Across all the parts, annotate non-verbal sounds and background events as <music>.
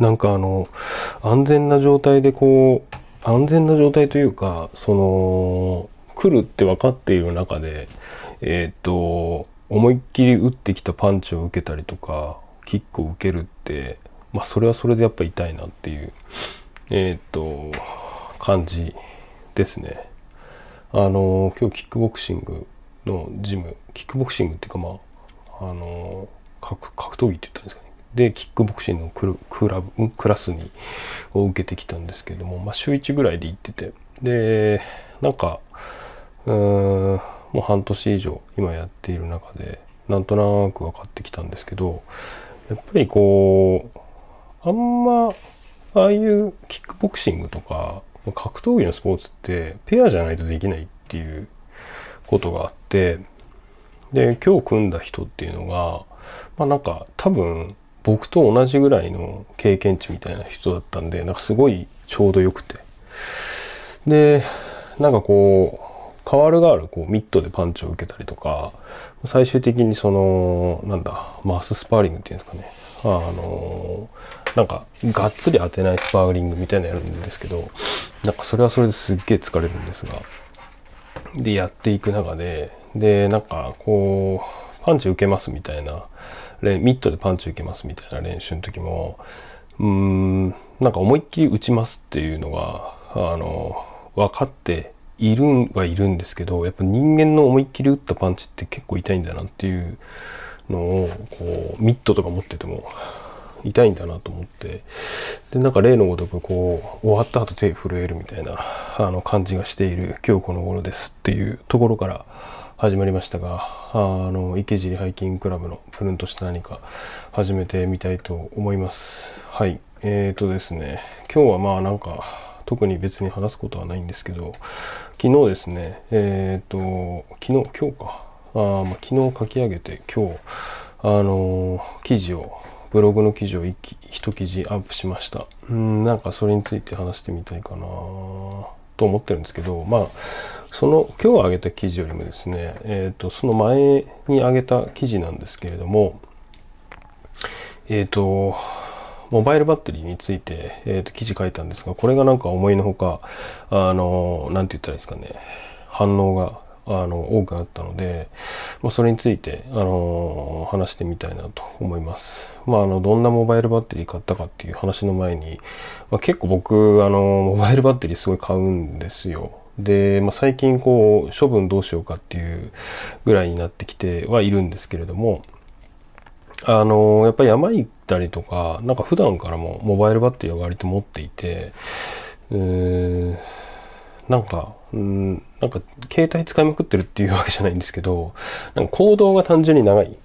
なんかあの安全な状態でこう安全な状態というかその来るって分かっている中でえっ、と思いっきり打ってきたパンチを受けたりとかキックを受けるってまあそれはそれでやっぱ痛いなっていうえっ、と感じですね。あの今日キックボクシングのジムキックボクシングっていうかまああの格格闘技って言ったんですかねでキックボクシングのククラブクラスにを受けてきたんですけれども、まあ、週1ぐらいで行ってて。でなんかうーんもう半年以上今やっている中でなんとなく分かってきたんですけどやっぱりこうあんまああいうキックボクシングとか格闘技のスポーツってペアじゃないとできないっていうことがあってで今日組んだ人っていうのがまあなんか多分僕と同じぐらいの経験値みたいな人だったんでなんかすごいちょうどよくて。でなんかこう変わるがあるこうミットでパンチを受けたりとか最終的にそのなんだマススパーリングっていうんですかね。あのなんかがっつり当てないスパーリングみたいなのやるんですけどなんかそれはそれですっげえ疲れるんですが。でやっていく中ででなんかこうパンチ受けますみたいなミットでパンチ受けますみたいな練習の時もうーんなんか思いっきり打ちますっていうのがあの分かっているんはいるんですけどやっぱ人間の思いっきり打ったパンチって結構痛いんだなっていうのをこうミットとか持ってても痛いんだなと思ってでなんか例のごとくこう終わった後手震えるみたいなあの感じがしている今日この頃ですっていうところから始まりましたがあの池尻ハイキングクラブのプルンとした何か始めてみたいと思います。はい。えーとですね。今日はまあなんか特に別に話すことはないんですけど昨日ですねえっ、ー、と昨日今日か。あ、まあ、昨日書き上げて今日あの記事をブログの記事を一記事アップしました。うんなんかそれについて話してみたいかなと思ってるんですけどまあその今日上げた記事よりもですね、えーと、その前に上げた記事なんですけれどもえっ、ー、とモバイルバッテリーについて、えーと、記事書いたんですがこれがなんか思いのほかあの何て言ったらいいですかね反応があの多くあったので、まあ、それについて、あの話してみたいなと思います。まあ、あのどんなモバイルバッテリー買ったかっていう話の前に、まあ、結構僕あのモバイルバッテリーすごい買うんですよ。で、まあ、最近こう処分どうしようかっていうぐらいになってきてはいるんですけれどもあのやっぱり山行ったりとかなんか普段からもモバイルバッテリーは割と持っていてうーなんかうんなんか携帯使いまくってるっていうわけじゃないんですけどなんか行動が単純に長い。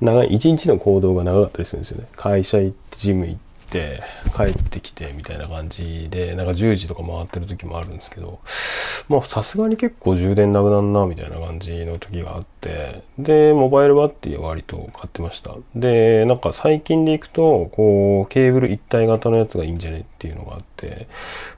長い一日の行動が長かったりするんですよね。会社行ってジム行ってって帰ってきてみたいな感じでなんか10時とか回ってる時もあるんですけどまあさすがに結構充電なくなんなみたいな感じの時があってでモバイルバッテリーは割と買ってました。でなんか最近でいくとこうケーブル一体型のやつがいいんじゃねっていうのがあって、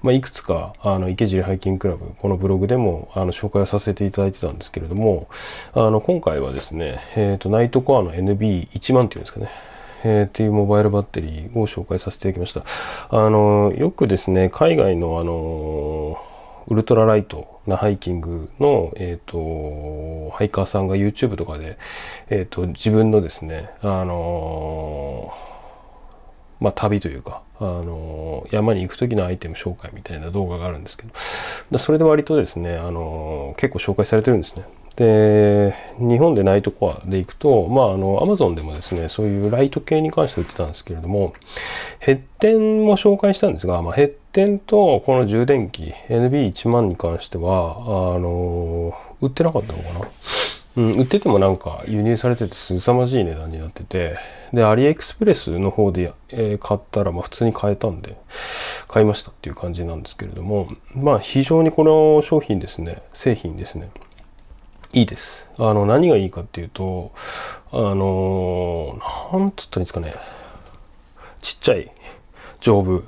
まあ、いくつかあの池尻ハイキングクラブこのブログでもあの紹介させていただいてたんですけれどもあの今回はですね、えーと、ナイトコアの NB1 万っていうんですかね。えー、っていうモバイルバッテリーを紹介させていただきました。あの、よくですね、海外のあの、ウルトラライトなハイキングの、え、ー、と、ハイカーさんが YouTube とかで、えっ、ー、と、自分のですね、あのまあ、旅というか、あの山に行く時のアイテム紹介みたいな動画があるんですけど、それで割とですね、あの結構紹介されてるんですね。で日本でナイトコアでいくとまああのアマゾンでもですねそういうライト系に関して売ってたんですけれどもヘッテンも紹介したんですが、まあ、ヘッテンとこの充電器 NB1 万に関してはあの売ってなかったのかな？うん、売っててもなんか輸入されてて凄まじい値段になっててでアリエクスプレスの方で、え、買ったらまあ普通に買えたんで買いましたっていう感じなんですけれどもまあ非常にこの商品ですね製品ですね。いいです。あの、何がいいかっていうと、あの、なんつったらいいですかね。ちっちゃい、丈夫、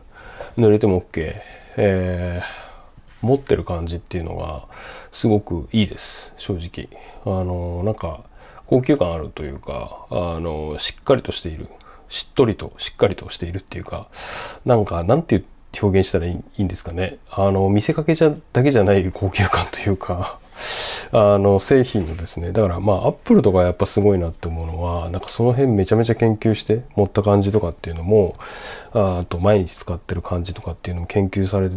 濡れても OK、えー、持ってる感じっていうのが、すごくいいです、正直。あの、なんか、高級感あるというか、あの、しっかりとしている。しっとりとしっかりとしているっていうかなんかなんて表現したらいいんですかねあの見せかけじゃだけじゃない高級感というかあの製品のですねだからまあアップルとかやっぱすごいなって思うのはなんかその辺めちゃめちゃ研究して持った感じとかっていうのもあと毎日使ってる感じとかっていうのも研究されて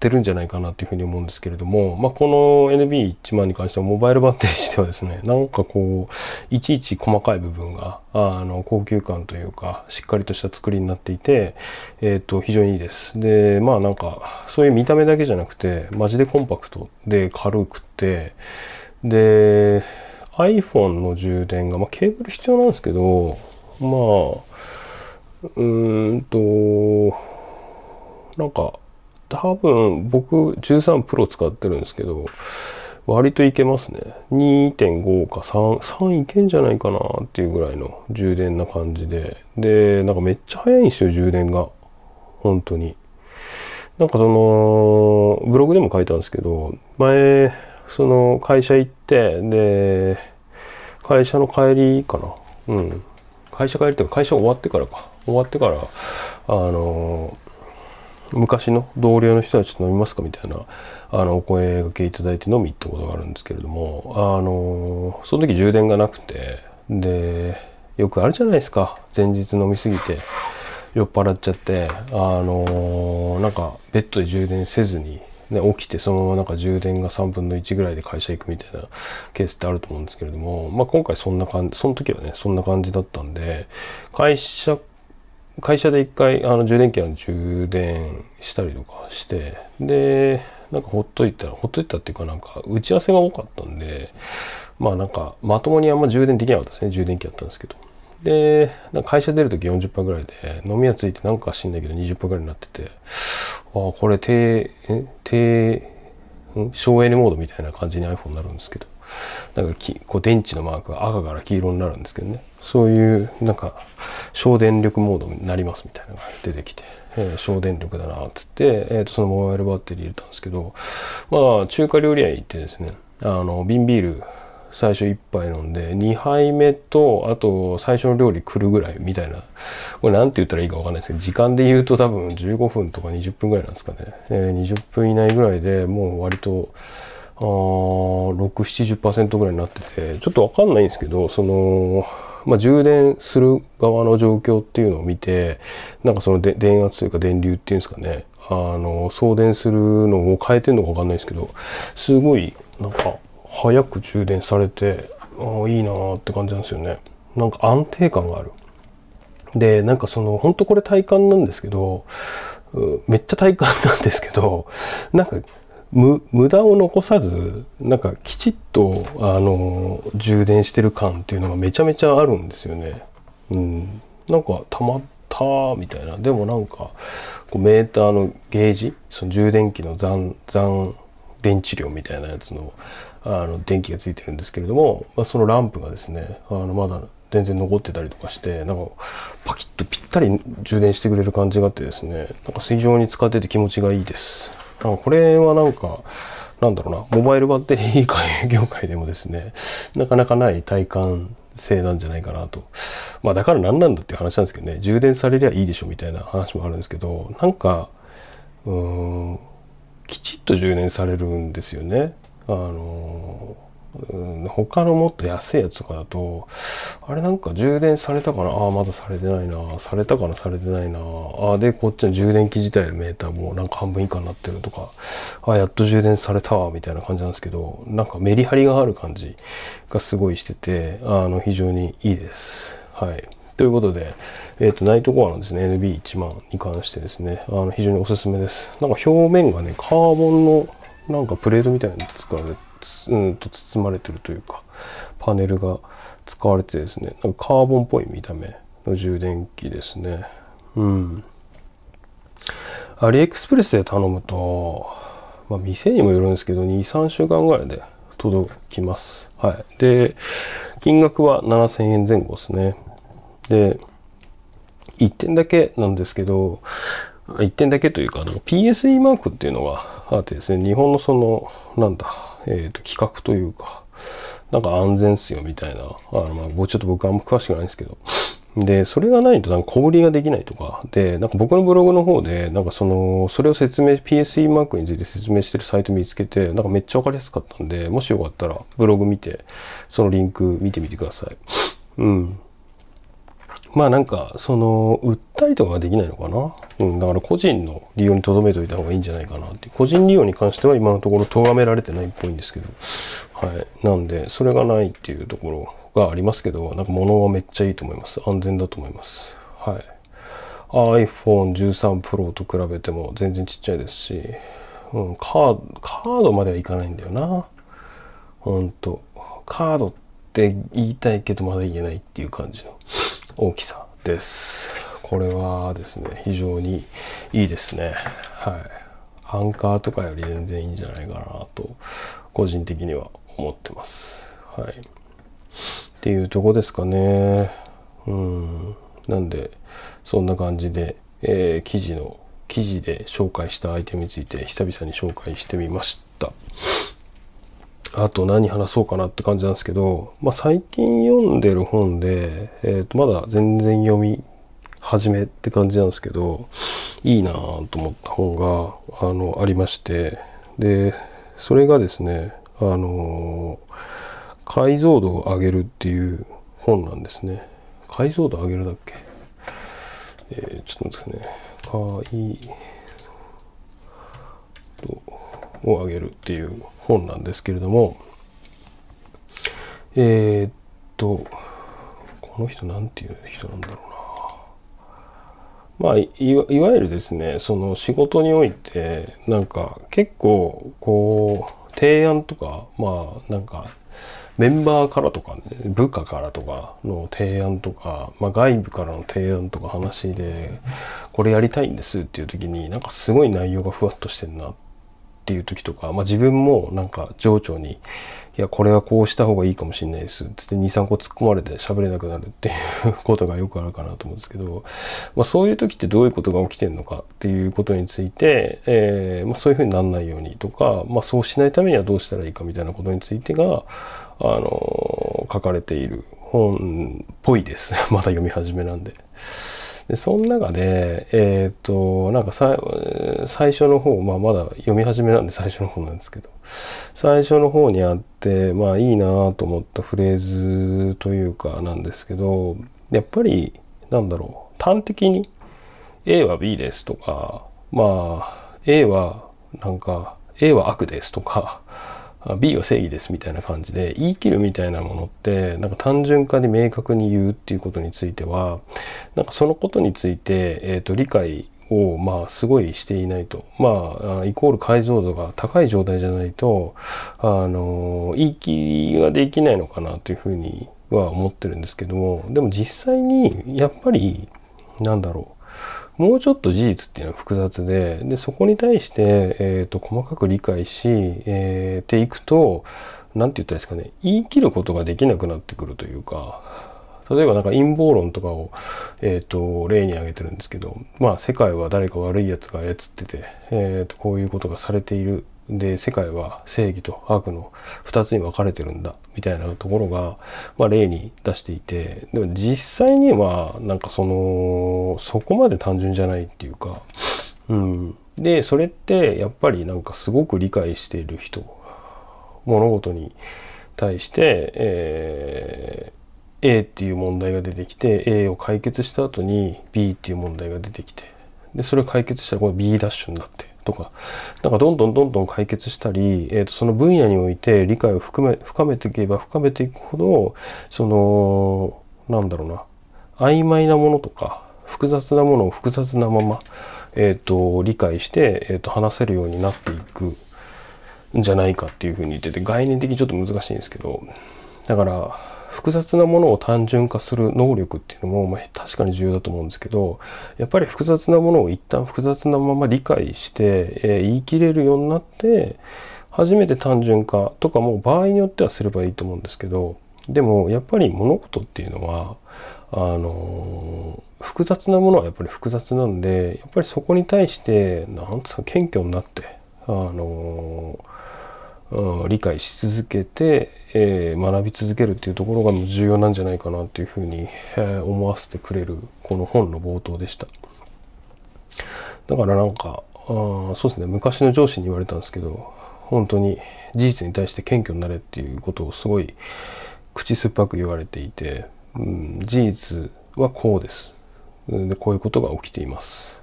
てるんじゃないかなというふうに思うんですけれども、まあ、この NB1 万に関してはモバイル <laughs> バッテリーではですねなんかこういちいち細かい部分があの高級感というかしっかりとした作りになっていて、えー、と非常にいいです。でまあなんかそういう見た目だけじゃなくてマジでコンパクトで軽くてで iPhone の充電が、まあ、ケーブル必要なんですけどまあうーんとなんか多分僕13プロ使ってるんですけど割といけますね。2.5か33いけんじゃないかなっていうぐらいの充電な感じで。でなんかめっちゃ早いんですよ充電が。本当に。なんかそのブログでも書いたんですけど前その会社行ってで会社の帰りかな。うん。会社帰りっていうか会社終わってからか。終わってからあの昔の同僚の人たちょっと飲みますかみたいなあのお声がけいただいて飲み行ったことがあるんですけれどもあのその時充電がなくてでよくあるじゃないですか。前日飲みすぎて酔っ払っちゃってあのなんかベッドで充電せずに、ね、起きてそのままなんか充電が3分の1ぐらいで会社行くみたいなケースってあると思うんですけれども、まあ、今回そんな感じその時はねそんな感じだったんで会社会社で一回あの充電器の充電したりとかしてでなんかほっといたらほっといたっていうかなんか打ち合わせが多かったんでまあなんかまともにあんま充電できなかったですね充電器だったんですけど。で会社出る時40%ぐらいで飲み屋ついてなんか知んないけど20%ぐらいになっててあこれ低低省エネモードみたいな感じに iPhone になるんですけど。なんかきこう電池のマークが赤から黄色になるんですけどね。そういうなんか省電力モードになりますみたいなのが出てきて、えー、省電力だなっつって、えー、とそのモバイルバッテリー入れたんですけどまあ中華料理屋行ってですねあの瓶ビール最初1杯飲んで2杯目とあと最初の料理来るぐらいみたいな。これ何て言ったらいいか分かんないですけど時間で言うと多分15分とか20分ぐらいなんですかね、えー、20分以内ぐらいでもう割とあ670%ぐらいになっててちょっと分かんないんですけどそのまあ、充電する側の状況っていうのを見てなんかその電圧というか電流っていうんですかね。あの送電するのを変えてるのか分かんないんですけどすごいなんか早く充電されてああいいなーって感じなんですよね。なんか安定感がある。でなんかその本当これ体感なんですけどめっちゃ体感なんですけどなんか無駄を残さずなんかきちっとあの充電してる感っていうのがめちゃめちゃあるんですよね。うん、なんかたまったみたいなでもなんかこうメーターのゲージその充電器の残残電池量みたいなやつのあの電気がついてるんですけれども、まあ、そのランプがですねあのまだ全然残ってたりとかしてなんかパキッとぴったり充電してくれる感じがあってですねなんか水上に使ってて気持ちがいいです。これはなんか、なんだろうな、モバイルバッテリー業界でもですね、なかなかない体感性なんじゃないかなと。まあだから何なんだっていう話なんですけどね、充電されりゃいいでしょみたいな話もあるんですけど、なんか、うーん、きちっと充電されるんですよね。あのうん、他のもっと安いやつとかだとあれなんか充電されたかなああまだされてないなされたかなされてないなああでこっちの充電器自体のメーターもなんか半分以下になってるとかあやっと充電されたわみたいな感じなんですけどなんかメリハリがある感じがすごいしててあの非常にいいです。はいということで、えっ、ー、と、ナイトコアのですね、NB1 万に関してですね、あの非常におすすめです。なんか表面がね、カーボンのなんかプレートみたいなの使われてうんと包まれてるというかパネルが使われてですねなんかカーボンっぽい見た目の充電器ですね。うん。アリエクスプレスで頼むとまあ店にもよるんですけど23週間ぐらいで届きます。はい。で金額は7000円前後ですね。で1点だけなんですけど1点だけというか PSE マークっていうのがあってですね日本のそのなんだえーと、企画というかなんか安全っすよみたいなあの、まあ、ちょっと僕あんま詳しくないんですけどで、それがないとなんか小売りができないとか、で、なんか僕のブログの方で、なんかその、それを説明、PSE マークについて説明してるサイト見つけて、なんかめっちゃわかりやすかったんで、もしよかったらブログ見て、そのリンク見てみてください。うん。まあなんか、その、売ったりとかができないのかな？うん、だから個人の利用に留めといた方がいいんじゃないかなって。個人利用に関しては今のところ咎められてないっぽいんですけど、はい。なんで、それがないっていうところがありますけど、なんか物はめっちゃいいと思います。安全だと思います。はい。iPhone13 Pro と比べても全然ちっちゃいですし、うん、カード、カードまではいかないんだよな。ほんと。カードって言いたいけどまだ言えないっていう感じの大きさです。これはですね、非常にいいですね。はい。アンカーとかより全然いいんじゃないかなと、個人的には思ってます。はい。っていうとこですかね。うん。なんで、そんな感じで、えー、記事の、記事で紹介したアイテムについて久々に紹介してみました。あと何話そうかなって感じなんですけど、まあ、最近読んでる本で、えー、とまだ全然読み始めって感じなんですけど、いいなと思った本があのありまして、で、それがですね、あの解像度を上げるっていう本なんですね。解像度上げるだっけ？えー、ちょっと待ってくださいね。解度を上げるっていう本なんですけれども、えー、っと、この人なんていう人なんだろうな。まあい、いわゆるですね、その仕事において、なんか結構、こう、提案とか、まあ、なんか、メンバーからとか、ね、部下からとかの提案とか、まあ、外部からの提案とか話で、これやりたいんですっていう時に、なんかすごい内容がふわっとしてんなっていう時とか、まあ、自分もなんか情緒に、いや、これはこうした方がいいかもしれないですつって2、3個突っ込まれて喋れなくなるっていうことがよくあるかなと思うんですけど、まあ、そういう時ってどういうことが起きてるのかっていうことについて、えー、まあ、そういうふうにならないようにとか、ま、そうしないためにはどうしたらいいかみたいなことについてが、あの書かれている本っぽいです。<laughs> まだ読み始めなんで。で、その中で、えっ、と、なんか最初の方、まあまだ読み始めなんで最初の方なんですけど、最初の方にあって、まあいいなと思ったフレーズというかなんですけど、やっぱり、なんだろう、端的に A は B ですとか、まあ A はなんか A は悪ですとか、B は正義ですみたいな感じで言い切るみたいなものってなんか単純化で明確に言うっていうことについてはなんかそのことについて、えーと、理解をまあすごいしていないと。まあイコール解像度が高い状態じゃないとあの言い切りができないのかなというふうには思ってるんですけどもでも実際にやっぱりなんだろうもうちょっと事実っていうのは複雑で、で、そこに対して、えっ、ー、と、細かく理解し、えー、ていくと、何て言ったらいいですかね、言い切ることができなくなってくるというか、例えばなんか陰謀論とかを、えっ、ー、と、例に挙げてるんですけど、まあ世界は誰か悪い奴が操ってて、えっ、ー、と、こういうことがされているで世界は正義と悪の2つに分かれてるんだみたいなところが、まあ、例に出していてでも実際にはなんかそのそこまで単純じゃないっていうか、うん、でそれってやっぱりなんかすごく理解している人物事に対して、えー、A っていう問題が出てきて A を解決した後に B っていう問題が出てきてでそれを解決したらこれ B ダッシュになってとか、なんかどんどんどんどん解決したり、えー、とその分野において理解を含め深めていけば深めていくほど、その、なんだろうな、曖昧なものとか、複雑なものを複雑なまま、えっ、ー、と、理解して、えっ、ー、と、話せるようになっていくんじゃないかっていうふうに言ってて、概念的にちょっと難しいんですけど、だから、複雑なものを単純化する能力っていうのも、まあ、確かに重要だと思うんですけどやっぱり複雑なものを一旦複雑なまま理解して、えー、言い切れるようになって初めて単純化とかも場合によってはすればいいと思うんですけどでもやっぱり物事っていうのはあのー、複雑なものはやっぱり複雑なんでやっぱりそこに対して何つうか謙虚になってあのーうん、理解し続けて、えー、学び続けるっていうところが重要なんじゃないかなっていうふうに、えー、思わせてくれるこの本の冒頭でした。だからなんかあそうですね。昔の上司に言われたんですけど本当に事実に対して謙虚になれっていうことをすごい口酸っぱく言われていて、うん、事実はこうです。でこういうことが起きています。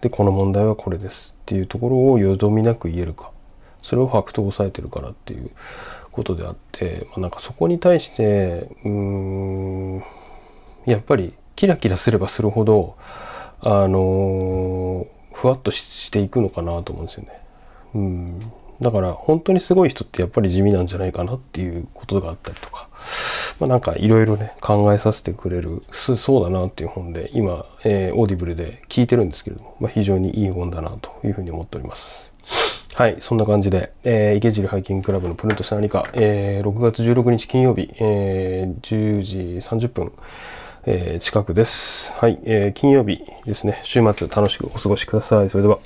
でこの問題はこれですっていうところをよどみなく言えるか。それをファクトを抑えてるからっていうことであって、まあ、なんかそこに対してうーんやっぱりキラキラすればするほどあのふわっとしていくのかなと思うんですよね。うんだから本当にすごい人ってやっぱり地味なんじゃないかなっていうことがあったりとか、まあ、なんかいろいろね考えさせてくれるそうだなっていう本で今、えー、オーディブルで聞いてるんですけれども、まあ、非常にいい本だなというふうに思っております。はい、そんな感じで、えー、池尻ハイキングクラブのプルントした何か、えー、6月16日金曜日、えー、10時30分、えー、近くです。はい、えー、金曜日ですね、週末楽しくお過ごしください。それでは。